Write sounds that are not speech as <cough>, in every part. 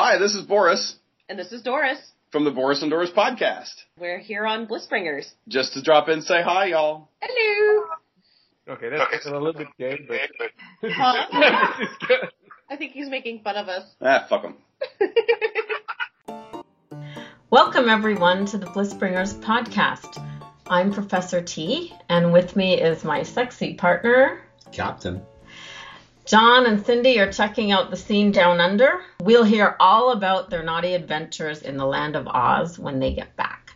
Hi, this is Boris And this is Doris. from the Boris and Doris podcast. We're here on Blissbringers. Just to drop in and say hi, y'all. Hello. Okay, that's a little bit gay, but <laughs> Huh? I think he's making fun of us. Ah, fuck him. <laughs> Welcome, everyone, to the Blissbringers podcast. I'm Professor T, and with me is my sexy partner. Captain. John and Cindy are checking out the scene down under. We'll hear all about their naughty adventures in the land of Oz when they get back.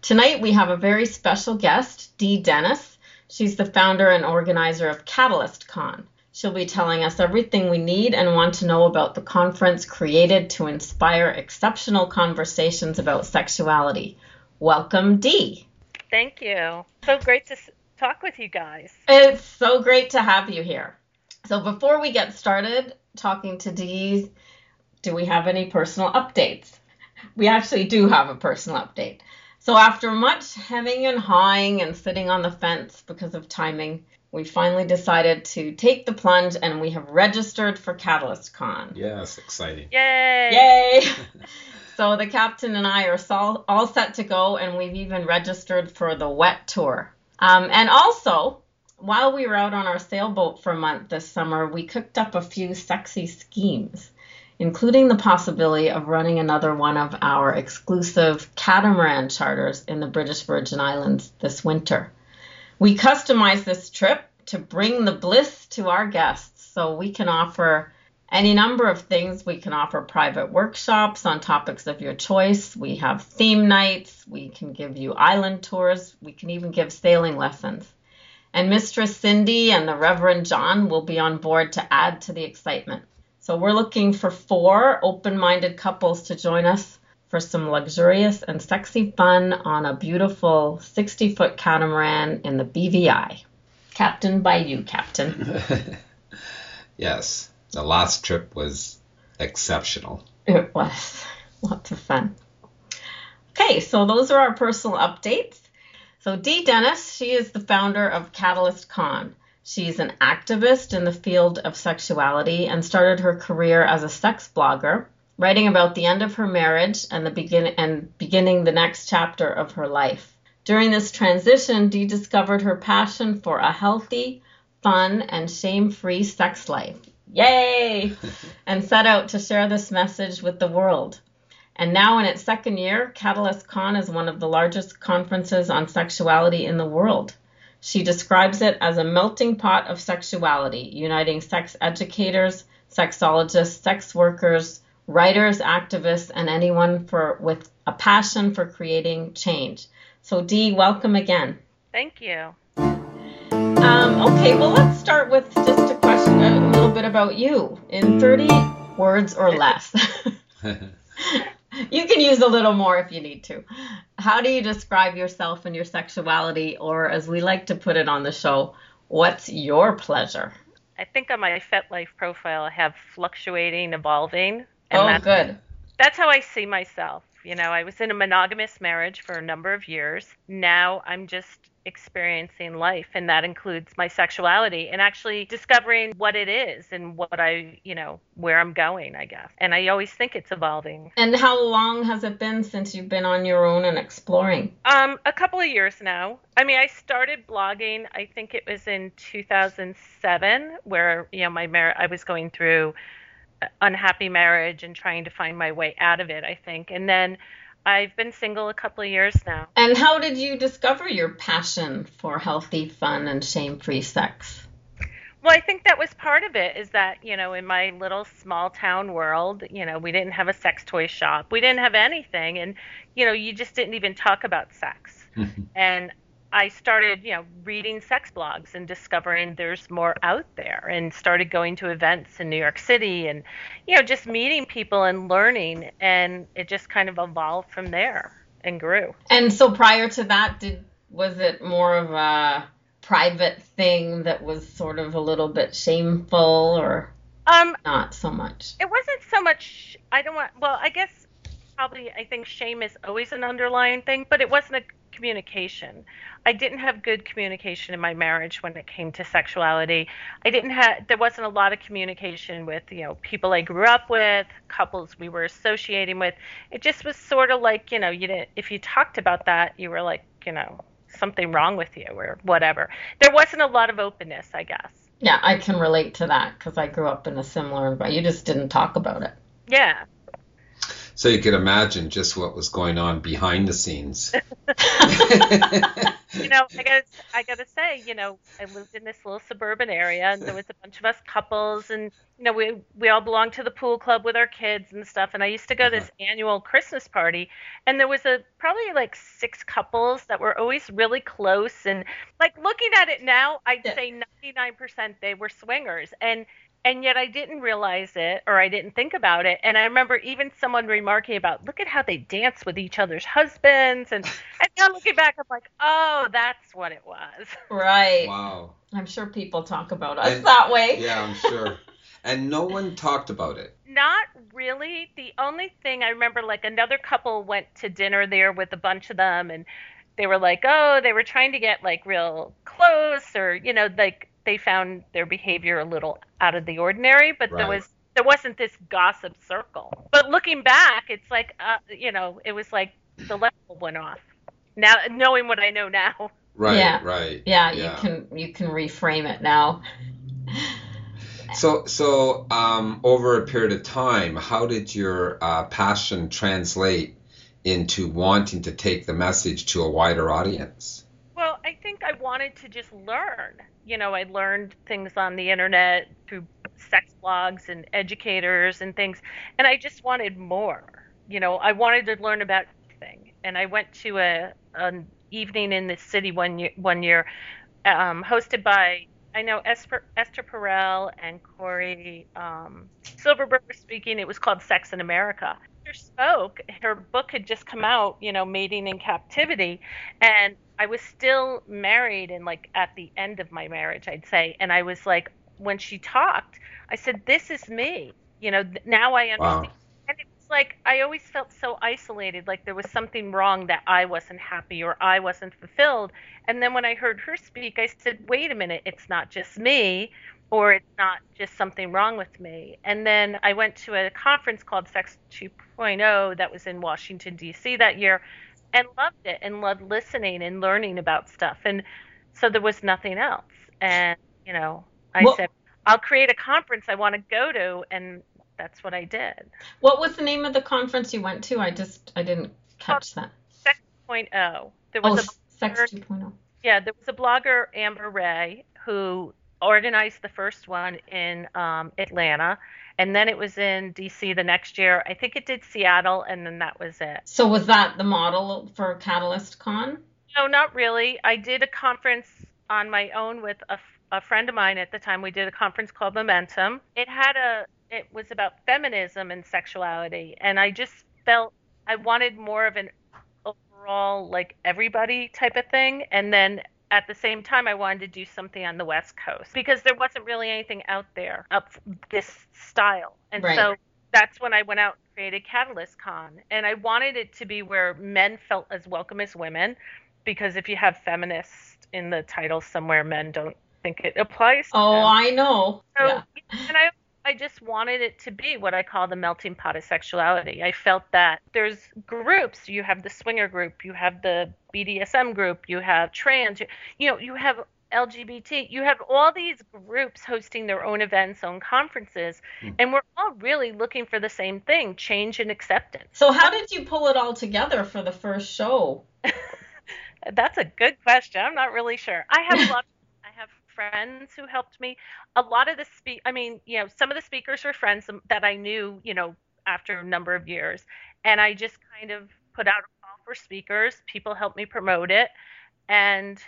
Tonight, we have a very special guest, Dee Dennis. She's the founder and organizer of Catalyst Con. She'll be telling us everything we need and want to know about the conference created to inspire exceptional conversations about sexuality. Welcome, Dee. Thank you. So great to talk with you guys. It's so great to have you here. So before we get started talking to Dee, do we have any personal updates? We actually do have a personal update. So after much hemming and hawing and sitting on the fence because of timing, we finally decided to take the plunge and we have registered for Catalyst Con. Yes, exciting. Yay! Yay! <laughs> so the captain and I are all, all set to go, and we've even registered for the wet tour. Um, and also, while we were out on our sailboat for a month this summer, we cooked up a few sexy schemes, including the possibility of running another one of our exclusive catamaran charters in the British Virgin Islands this winter. We customized this trip to bring the bliss to our guests so we can offer any number of things. We can offer private workshops on topics of your choice. We have theme nights. We can give you island tours. We can even give sailing lessons. And Mistress Cindy and the Reverend John will be on board to add to the excitement. So we're looking for four open minded couples to join us for some luxurious and sexy fun on a beautiful 60 foot catamaran in the BVI. Captain by you, Captain. <laughs> yes, the last trip was exceptional. It was lots of fun. Okay, so those are our personal updates. So Dee Dennis, she is the founder of Catalyst Con. She's an activist in the field of sexuality and started her career as a sex blogger, writing about the end of her marriage and the begin and beginning the next chapter of her life. During this transition, Dee discovered her passion for a healthy, fun, and shame-free sex life. Yay! <laughs> and set out to share this message with the world. And now, in its second year, Catalyst Con is one of the largest conferences on sexuality in the world. She describes it as a melting pot of sexuality, uniting sex educators, sexologists, sex workers, writers, activists, and anyone for with a passion for creating change. So, Dee, welcome again. Thank you. Um, okay, well, let's start with just a question, a little bit about you in 30 words or less. <laughs> <laughs> <laughs> you can use a little more if you need to. How do you describe yourself and your sexuality, or as we like to put it on the show, what's your pleasure? I think on my FetLife profile I have fluctuating, evolving. And oh, that's, good. That's how I see myself. You know, I was in a monogamous marriage for a number of years. Now I'm just experiencing life and that includes my sexuality and actually discovering what it is and what I, you know, where I'm going, I guess. And I always think it's evolving. And how long has it been since you've been on your own and exploring? Um, a couple of years now. I mean, I started blogging. I think it was in 2007, where you know my mar- I was going through unhappy marriage and trying to find my way out of it. I think, and then I've been single a couple of years now. And how did you discover your passion for healthy, fun, and shame-free sex? Well, I think that was part of it is that, you know, in my little small town world, you know, we didn't have a sex toy shop. We didn't have anything. And, you know, you just didn't even talk about sex. <laughs> and I started, you know, reading sex blogs and discovering there's more out there and started going to events in New York City and, you know, just meeting people and learning. And it just kind of evolved from there and grew. And so prior to that, did was it more of a private thing that was sort of a little bit shameful or Um, not so much? it wasn't so much, I don't want, well, I guess probably I think shame is always an underlying thing, but it wasn't a communication. I didn't have good communication in my marriage when it came to sexuality. I didn't have there wasn't a lot of communication with, you know, people I grew up with, couples we were associating with. It just was sort of like, you know, you didn't if you talked about that, you were like, you know, something wrong with you or whatever. There wasn't a lot of openness, I guess. Yeah, I can relate to that because I grew up in a similar environment. You just didn't talk about it. Yeah. So you could imagine just what was going on behind the scenes. <laughs> you know, I got I got to say, you know, I lived in this little suburban area, and there was a bunch of us couples, and you know, we we all belonged to the pool club with our kids and stuff. And I used to go to uh-huh. this annual Christmas party, and there was a probably like six couples that were always really close. And like looking at it now, I'd Yeah. say 99% they were swingers, and and yet I didn't realize it or I didn't think about it. And I remember even someone remarking about, look at how they dance with each other's husbands. And, and now looking back, I'm like, oh, that's what it was. Right. wow. I'm sure people talk about us And- that way. <laughs> Yeah, I'm sure. And no one talked about it. Not really. The only thing I remember, like another couple went to dinner there with a bunch of them, and they were like, oh, they were trying to get like real close, or you know, like they found their behavior a little out of the ordinary, but there was there wasn't this gossip circle. But looking back, it's like, uh, you know, it was like the level went off. Now, knowing what I know now. Right, Yeah. right. Yeah, you can you can reframe it now. So, so um, over a period of time, how did your uh, passion translate into wanting to take the message to a wider audience? I think I wanted to just learn. You know, I learned things on the internet through sex blogs and educators and things, and I just wanted more. You know, I wanted to learn about everything. And I went to a an evening in the city one year, one year um, hosted by I know Esther, Esther Perel and Cory um, Silverberg were speaking. It was called Sex in America. Esther spoke. Her book had just come out, you know, Mating in Captivity, and I was still married and like at the end of my marriage, I'd say. And I was like, when she talked, I said, "This is me." You know, now I understand. Wow. And it was like I always felt so isolated, like there was something wrong that I wasn't happy or I wasn't fulfilled. And then when I heard her speak, I said, "Wait a minute, it's not just me." Or it's not just something wrong with me. And then I went to a conference called Sex 2.0 that was in Washington, D.C. that year and loved it and loved listening and learning about stuff. And so there was nothing else. And, you know, I Well- said, I'll create a conference I want to go to. And that's what I did. What was the name of the conference you went to? I just I didn't catch that. Sex 2.0. There Oh, was a Sex oh. 2.0. Yeah, there was a blogger, Amber Rhea, who organized the first one in um, Atlanta, and then it was in DC the next year. I think it did Seattle, and then that was it. So was that the model for Catalyst Con? No, not really. I did a conference on my own with a friend of mine at the time. We did a conference called Momentum. It had a, it was about feminism and sexuality, and I just felt I wanted more of an overall like everybody type of thing, and then at the same time I wanted to do something on the West Coast because there wasn't really anything out there of this style, and Right. so that's when I went out and created Catalyst Con, and I wanted it to be where men felt as welcome as women, because if you have feminist in the title somewhere, men don't think it applies. To Oh, them. I know. So, Yeah. and I, I just wanted it to be what I call the melting pot of sexuality. I felt that there's groups. You have the swinger group, you have the BDSM group, you have trans, you, you know, you have LGBT, you have all these groups hosting their own events, own conferences, hmm. and we're all really looking for the same thing: change and acceptance. So how did you pull it all together for the first show? <laughs> That's a good question. I'm not really sure. I have a lot. Friends who helped me. A lot of the speak. I mean, you know, some of the speakers were friends that I knew, you know, after a number of years, and I just kind of put out a call for speakers. People helped me promote it, and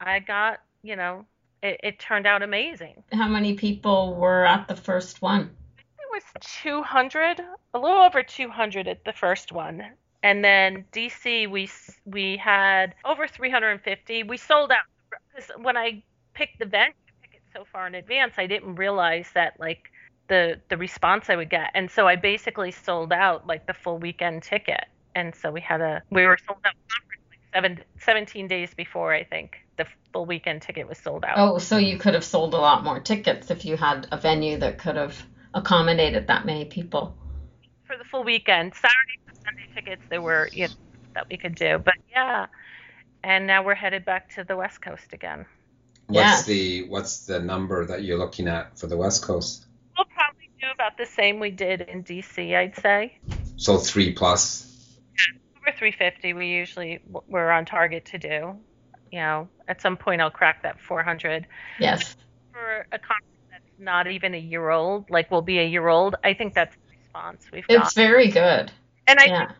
I got, you know, it, it turned out amazing. How many people were at the first one? It was 200, a little over 200 at the first one. And then DC, we we had over 350. We sold out because when I picked the venue, I picked it so far in advance, I didn't realize that like the the response I would get, and so I basically sold out like the full weekend ticket. And so we had a we were sold out conference like seven, 17 days before I think the full weekend ticket was sold out. Oh, so you could have sold a lot more tickets if you had a venue that could have accommodated that many people. For the full weekend, Saturday and Sunday tickets there were you know, that we could do, but yeah. And now we're headed back to the West Coast again. What's Yes. the what's the number that you're looking at for the West Coast? We'll probably do about the same we did in DC, I'd say. So three plus. Over 350, we usually we're on target to do. You know, at some point I'll crack that 400. Yes. For a conference that's not even a year old, like we'll be a year old, I think that's the response we've got. It's very good. and I Yeah. think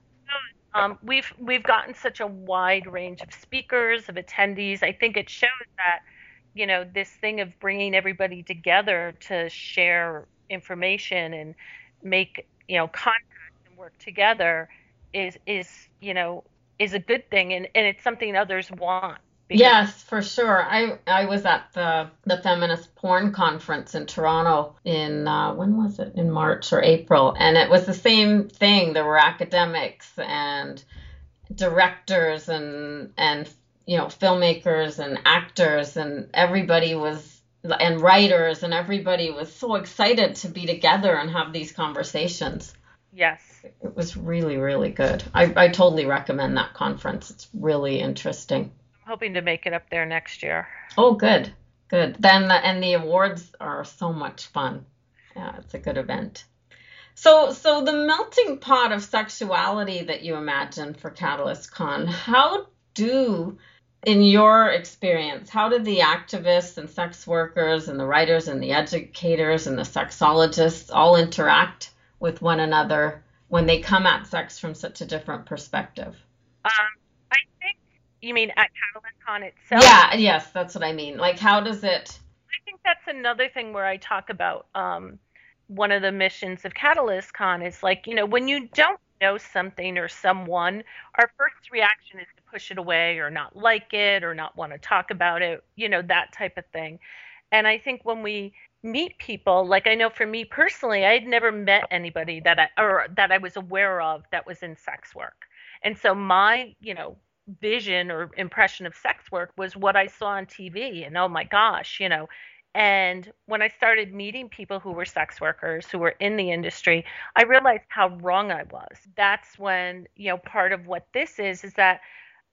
um, we've we've gotten such a wide range of speakers, of attendees. I think it shows that you know this thing of bringing everybody together to share information and make you know contact and work together is is you know is a good thing, and and it's something others want. Yes, for sure. I I was at the the feminist porn conference in Toronto in uh, when was it? In March or April, and it was the same thing. There were academics and directors and and you know filmmakers and actors and everybody was and writers and everybody was so excited to be together and have these conversations. Yes. It was really really good. I I totally recommend that conference. It's really interesting. I'm hoping to make it up there next year. Oh, good, good. Then the, and the awards are so much fun. Yeah, it's a good event. So, so the melting pot of sexuality that you imagine for Catalyst Con, how do, in your experience, how did the activists and sex workers and the writers and the educators and the sexologists all interact with one another when they come at sex from such a different perspective? Um, I think you mean at CatalystCon itself. Yeah, yes, that's what I mean. Like, how does it? I think that's another thing where I talk about um, one of the missions of Catalyst Con is like, you know, when you don't know something or someone, our first reaction is to push it away or not like it or not want to talk about it, you know, that type of thing. And I think when we meet people, like I know for me personally, I had never met anybody that I or that I was aware of that was in sex work. And so my, you know, vision or impression of sex work was what I saw on TV and oh my gosh, you know. And when I started meeting people who were sex workers, who were in the industry, I realized how wrong I was. That's when, you know, part of what this is is that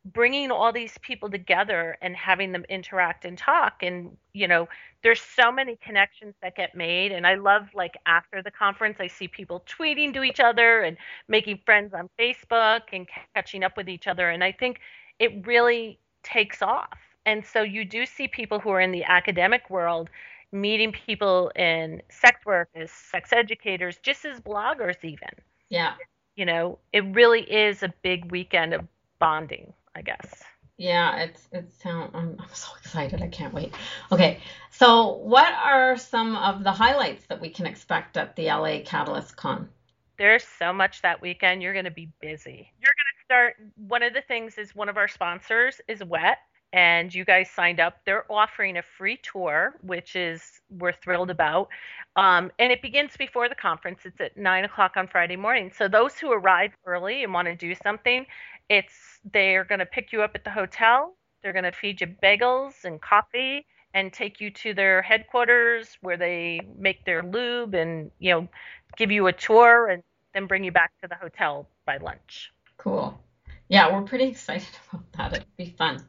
bringing all these people together and having them interact and talk and you know there's so many connections that get made. And i love like after the conference i see people tweeting to each other and making friends on facebook and catching up with each other. And i think it really takes off and so you do see people who are in the academic world meeting people in sex work as sex educators just as bloggers even Yeah. you know it really is a big weekend of bonding I guess. Yeah, it's it's sound I'm, I'm so excited. I can't wait. Okay. So, what are some of the highlights that we can expect at the LA Catalyst Con? There's so much that weekend. You're going to be busy. You're going to start one of the things is one of our sponsors is Wet and you guys signed up. They're offering a free tour, which is we're thrilled about. Um, and it begins before the conference. It's at nine o'clock on Friday morning. So those who arrive early and want to do something, it's they're going to pick you up at the hotel. They're going to feed you bagels and coffee and take you to their headquarters where they make their lube and you know give you a tour and then bring you back to the hotel by lunch. Cool. Yeah, we're pretty excited <laughs> about that. It'd be fun.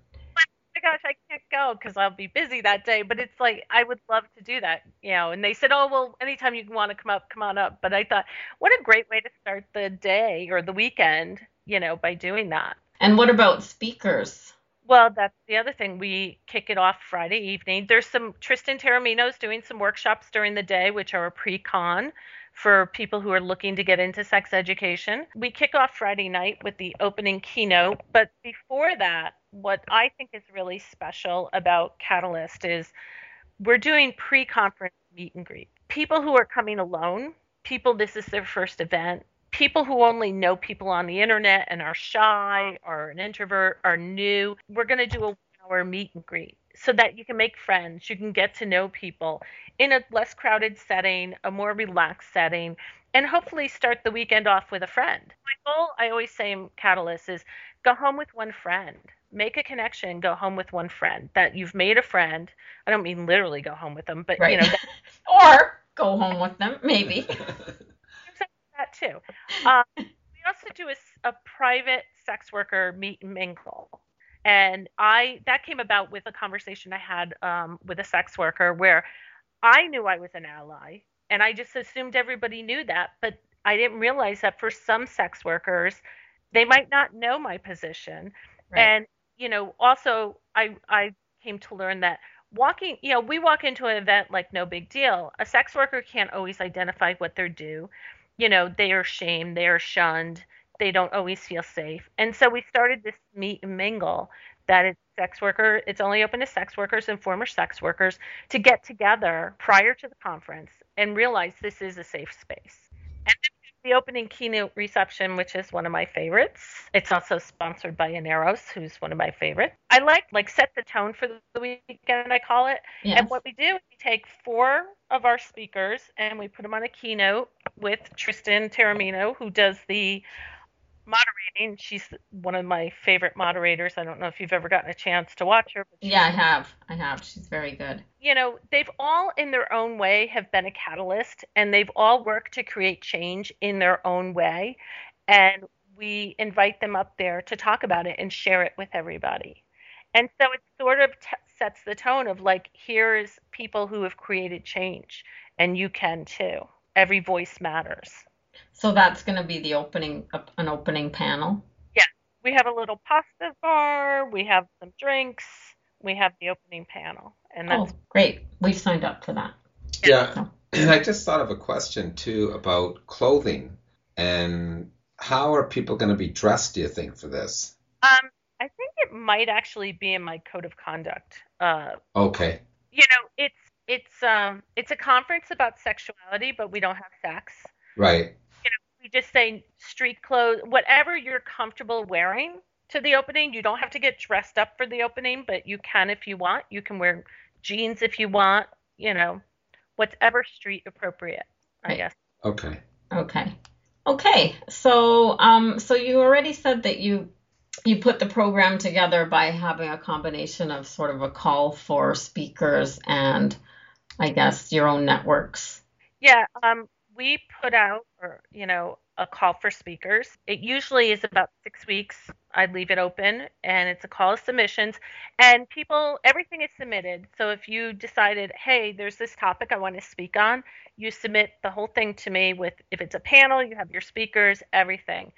Gosh, I can't go because I'll be busy that day. But it's like I would love to do that, you know. And they said, oh well, anytime you want to come up, come on up. But I thought, what a great way to start the day or the weekend, you know, by doing that. And what about speakers? Well, that's the other thing. We kick it off Friday evening. There's some Tristan Taormino's doing some workshops during the day, which are a pre-con for people who are looking to get into sex education. We kick off Friday night with the opening keynote, but before that, what I think is really special about Catalyst is we're doing pre-conference meet and greet. People who are coming alone, people this is their first event, people who only know people on the internet and are shy or an introvert are new. We're going to do a one hour meet and greet so that you can make friends, you can get to know people in a less crowded setting, a more relaxed setting, and hopefully start the weekend off with a friend. My goal, I always say in Catalyst, is go home with one friend. Make a connection, go home with one friend. That you've made a friend. I don't mean literally go home with them, but Right. you know that, <laughs> or go home with them, maybe. <laughs> that too. Um, we also do a private sex worker meet and mingle. And I that came about with a conversation I had um, with a sex worker where I knew I was an ally, and I just assumed everybody knew that, but I didn't realize that for some sex workers, they might not know my position. Right. And you know, also I I came to learn that walking, you know, we walk into an event like no big deal. A sex worker can't always identify what they're due. You know, they are shamed, they are shunned, they don't always feel safe. And so we started this meet and mingle that it's sex worker, it's only open to sex workers and former sex workers to get together prior to the conference and realize this is a safe space. And the opening keynote reception, which is one of my favorites. It's also sponsored by Aneros, who's one of my favorites. I like like set the tone for the weekend, I call it. Yes. And what we do is we take four of our speakers and we put them on a keynote with Tristan Taormino, who does the moderating. She's one of my favorite moderators. I don't know if you've ever gotten a chance to watch her. But Yeah, I have. I have. She's very good. you know, they've all in their own way have been a catalyst and they've all worked to create change in their own way. And we invite them up there to talk about it and share it with everybody. And so it sort of t- sets the tone of like, here's people who have created change and you can too. Every voice matters. So that's going to be the opening, an opening panel. Yeah. We have a little pasta bar, we have some drinks, we have the opening panel. And Oh, great. We've signed up for that. Yeah, and <clears throat> I just thought of a question too about clothing and how are people going to be dressed, do you think, for this? Um, I think it might actually be in my code of conduct. Uh, Okay. you know, it's it's um it's a conference about sexuality, but we don't have sex. Right. We just say street clothes, whatever you're comfortable wearing to the opening. You don't have to get dressed up for the opening, but you can if you want. You can wear jeans if you want. You know, whatever street appropriate. I guess. Okay. Okay. Okay. So, um, so you already said that you you put the program together by having a combination of sort of a call for speakers and I guess your own networks. Yeah, um, we put out, or you know, a call for speakers. It usually is about six weeks. I leave it open, and it's a call of submissions, and people, everything is submitted. So if you decided, hey, there's this topic I want to speak on, you submit the whole thing to me. With if it's a panel, you have your speakers, everything,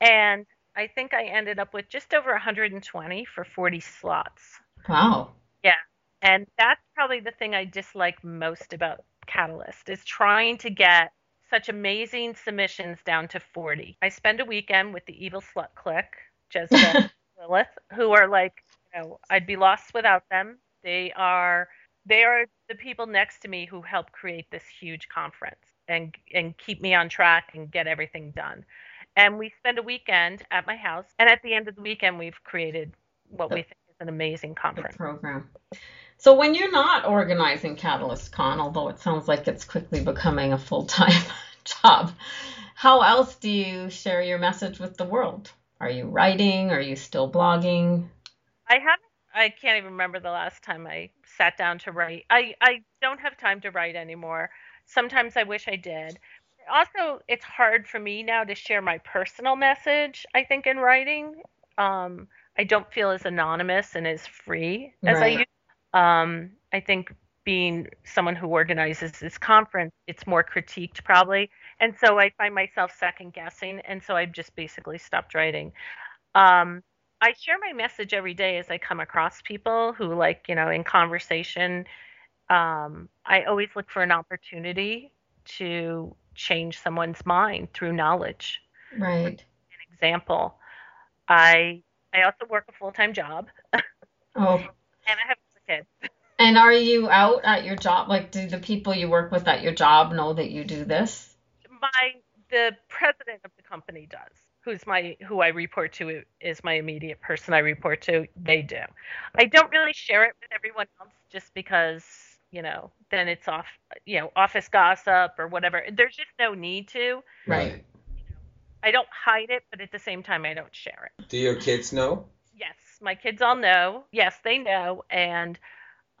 and I think I ended up with just over 120 for 40 slots. Wow. Yeah. And that's probably the thing I dislike most about Catalyst is trying to get such amazing submissions down to 40. I spend a weekend with the Evil Slut Clique, Jessica <laughs> Lilith, who are like, you know, I'd be lost without them. They are they are the people next to me who help create this huge conference and and keep me on track and get everything done. And we spend a weekend at my house, and at the end of the weekend, we've created what we think is an amazing the conference. program. So when you're not organizing Catalyst Con, although it sounds like it's quickly becoming a full-time <laughs> job, how else do you share your message with the world? Are you writing? Are you still blogging? I haven't. I can't even remember the last time I sat down to write. I I don't have time to write anymore. Sometimes I wish I did. Also, it's hard for me now to share my personal message. I think in writing, um, I don't feel as anonymous and as free as I Right. used. Um, I think being someone who organizes this conference, it's more critiqued probably, and so I find myself second guessing, and so I've just basically stopped writing. Um, I share my message every day as I come across people who, like, you know, in conversation, um, I always look for an opportunity to change someone's mind through knowledge. Right. An example, I I also work a full time job <laughs> Oh, and I have a and are you out at your job? Like, do the people you work with at your job know that you do this? My the president of the company does. Who's my who I report to is my immediate person I report to. They do. I don't really share it with everyone else just because you know then it's off you know office gossip or whatever. There's just no need to. Right. I don't hide it, but at the same time I don't share it. Do your kids know? My kids all know. Yes, they know, and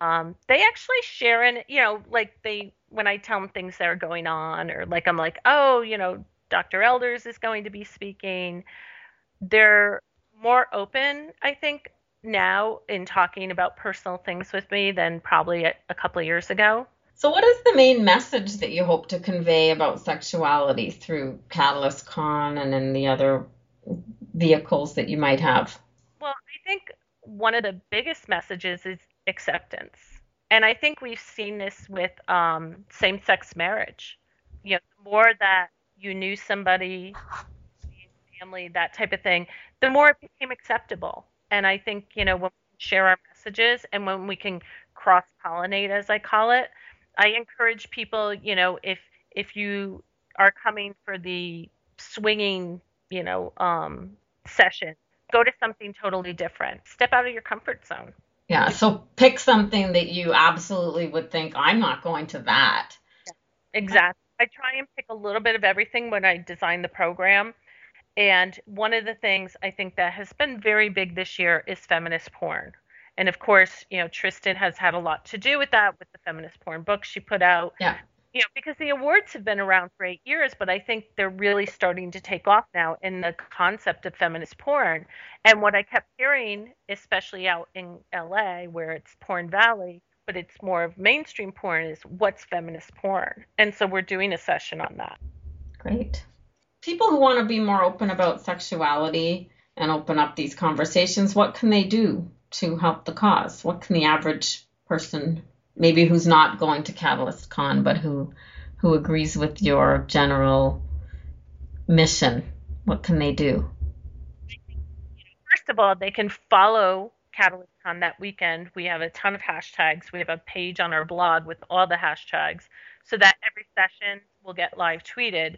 um, they actually share in. You know, like they when I tell them things that are going on, or like I'm like, oh, you know, Dr. Elders is going to be speaking. They're more open, I think, now in talking about personal things with me than probably a, a couple years ago. So, what is the main message that you hope to convey about sexuality through Catalyst Con and in the other vehicles that you might have? Think one of the biggest messages is acceptance. And I think we've seen this with um, same sex marriage. You know, the more that you knew somebody, family, that type of thing, the more it became acceptable. And I think, you know, when we share our messages and when we can cross pollinate, as I call it, I encourage people, you know, if if you are coming for the swinging, you know, um, session, go to something totally different. Step out of your comfort zone. Yeah, so pick something that you absolutely would think, I'm not going to that. Exactly. I try and pick a little bit of everything when I design the program. And one of the things I think that has been very big this year is feminist porn. And of course, you know, Tristan has had a lot to do with that with the feminist porn book she put out. Yeah. You know, because the awards have been around for eight years, but I think they're really starting to take off now in the concept of feminist porn. And what I kept hearing, especially out in LA, where it's Porn Valley, but it's more of mainstream porn, is what's feminist porn. And so we're doing a session on that. Great. People who want to be more open about sexuality and open up these conversations, what can they do to help the cause? What can the average person, maybe who's not going to Catalyst Con, but who who agrees with your general mission, what can they do? First of all, they can follow Catalyst Con that weekend. We have a ton of hashtags. We have a page on our blog with all the hashtags so that every session will get live tweeted.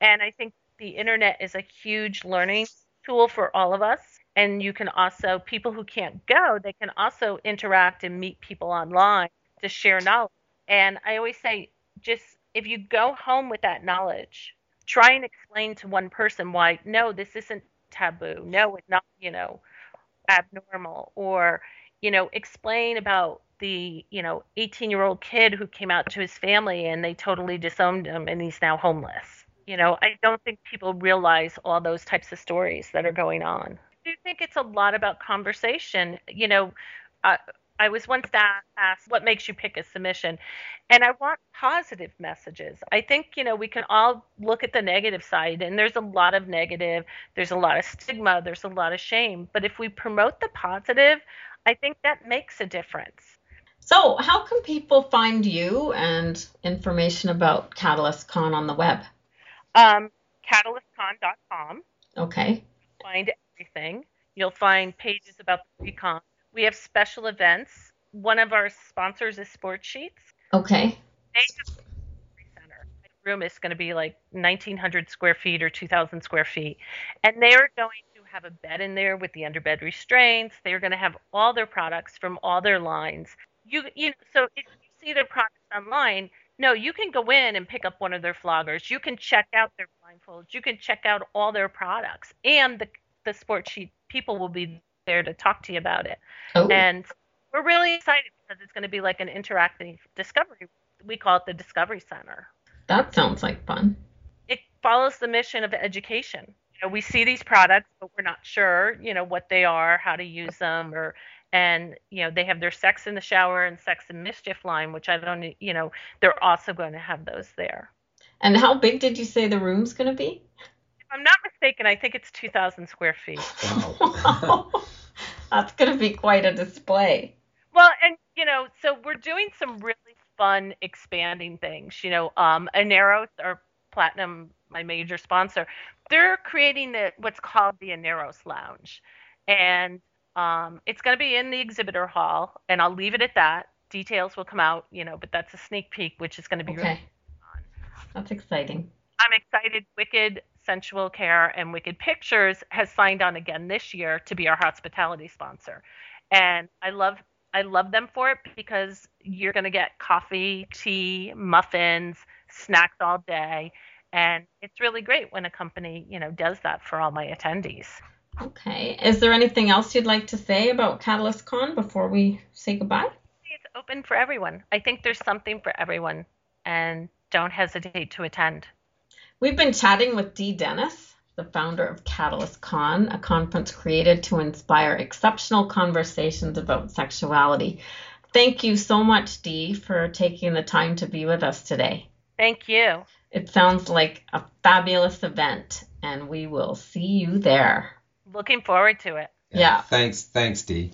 And I think the internet is a huge learning tool for all of us. And you can also, people who can't go, they can also interact and meet people online to share knowledge. And I always say, just if you go home with that knowledge, try and explain to one person why, no, this isn't taboo. No, it's not, you know, abnormal. Or, you know, explain about the, you know, 18 year old kid who came out to his family and they totally disowned him and he's now homeless. You know, I don't think people realize all those types of stories that are going on. I do think it's a lot about conversation. You know, uh, I was once asked, what makes you pick a submission? And I want positive messages. I think, you know, we can all look at the negative side, and there's a lot of negative, there's a lot of stigma, there's a lot of shame. But if we promote the positive, I think that makes a difference. So, how can people find you and information about Catalyst Con on the web? Um, catalystcon.com. Okay. Find everything. You'll find pages about the recon. We have special events. One of our sponsors is Sportsheets. Okay. They center. The room is going to be like 1,900 square feet or 2,000 square feet, and they are going to have a bed in there with the underbed restraints. They're going to have all their products from all their lines. You, you so if you see their products online, no, you can go in and pick up one of their floggers. You can check out their blindfolds. You can check out all their products, and the the sports sheet people will be there to talk to you about it. Oh. And we're really excited because it's going to be like an interactive discovery. We call it the Discovery Center. That sounds like fun. It follows the mission of education. You know, we see these products, but we're not sure, you know, what they are, how to use them, or and you know they have their sex in the shower and sex and mischief line, which I don't, you know, they're also going to have those there. And how big did you say the room's going to be? If I'm not mistaken, I think it's 2,000 square feet. Wow. <laughs> That's going to be quite a display. Well, and you know, so we're doing some really fun expanding things. You know, um, Aneros, our platinum, my major sponsor, they're creating the what's called the Aneros Lounge, and um, it's going to be in the exhibitor hall, and I'll leave it at that. Details will come out, you know, but that's a sneak peek, which is going to be Okay. really That's exciting. I'm excited. Wicked Sensual Care and Wicked Pictures has signed on again this year to be our hospitality sponsor, and I love I love them for it because you're going to get coffee, tea, muffins, snacks all day, and it's really great when a company you know does that for all my attendees. Okay. Is there anything else you'd like to say about Catalyst Con before we say goodbye? It's open for everyone. I think there's something for everyone, and don't hesitate to attend. We've been chatting with Dee Dennis, the founder of Catalyst Con, a conference created to inspire exceptional conversations about sexuality. Thank you so much, Dee, for taking the time to be with us today. Thank you. It sounds like a fabulous event, and we will see you there. Looking forward to it. Yeah. Thanks, thanks, Dee.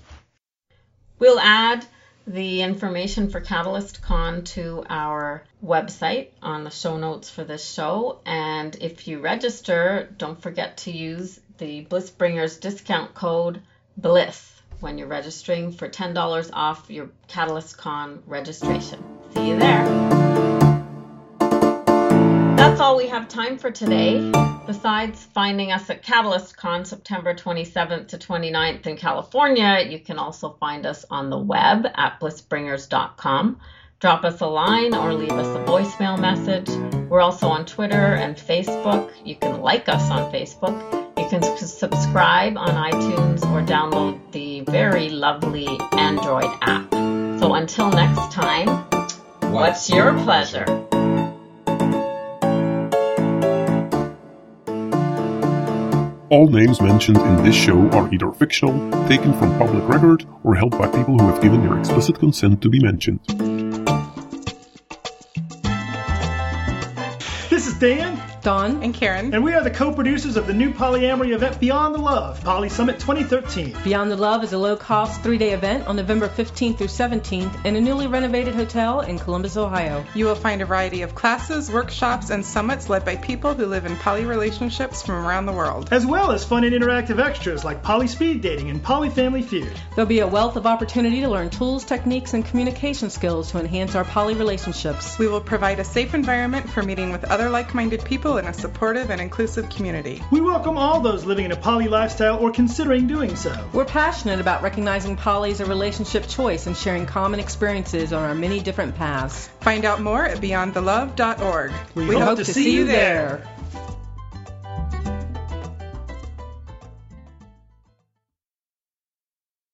We'll add the information for Catalyst Con to our website on the show notes for this show. And if you register, don't forget to use the Blissbringers discount code BLISS when you're registering for $10 off your Catalyst Con registration. See you there. That's all we have time for today. Besides finding us at CatalystCon September 27th to 29th in California, you can also find us on the web at blissbringers.com. Drop us a line or leave us a voicemail message. We're also on Twitter and Facebook. You can like us on Facebook. You can subscribe on iTunes or download the very lovely Android app. So until next time, what's, your pleasure? All names mentioned in this show are either fictional, taken from public record, or held by people who have given their explicit consent to be mentioned. This is Dan. Dawn and Karen. And we are the co-producers of the new polyamory event Beyond the Love, Poly Summit 2013. Beyond the Love is a low-cost three-day event on November 15th through 17th in a newly renovated hotel in Columbus, Ohio. You will find a variety of classes, workshops, and summits led by people who live in poly relationships from around the world. As well as fun and interactive extras like poly speed dating and poly family feud. There'll be a wealth of opportunity to learn tools, techniques, and communication skills to enhance our poly relationships. We will provide a safe environment for meeting with other like-minded people in a supportive and inclusive community. We welcome all those living in a poly lifestyle or considering doing so. We're passionate about recognizing poly as a relationship choice and sharing common experiences on our many different paths. Find out more at beyondthelove.org. We, we hope, hope, to see, see you there. there.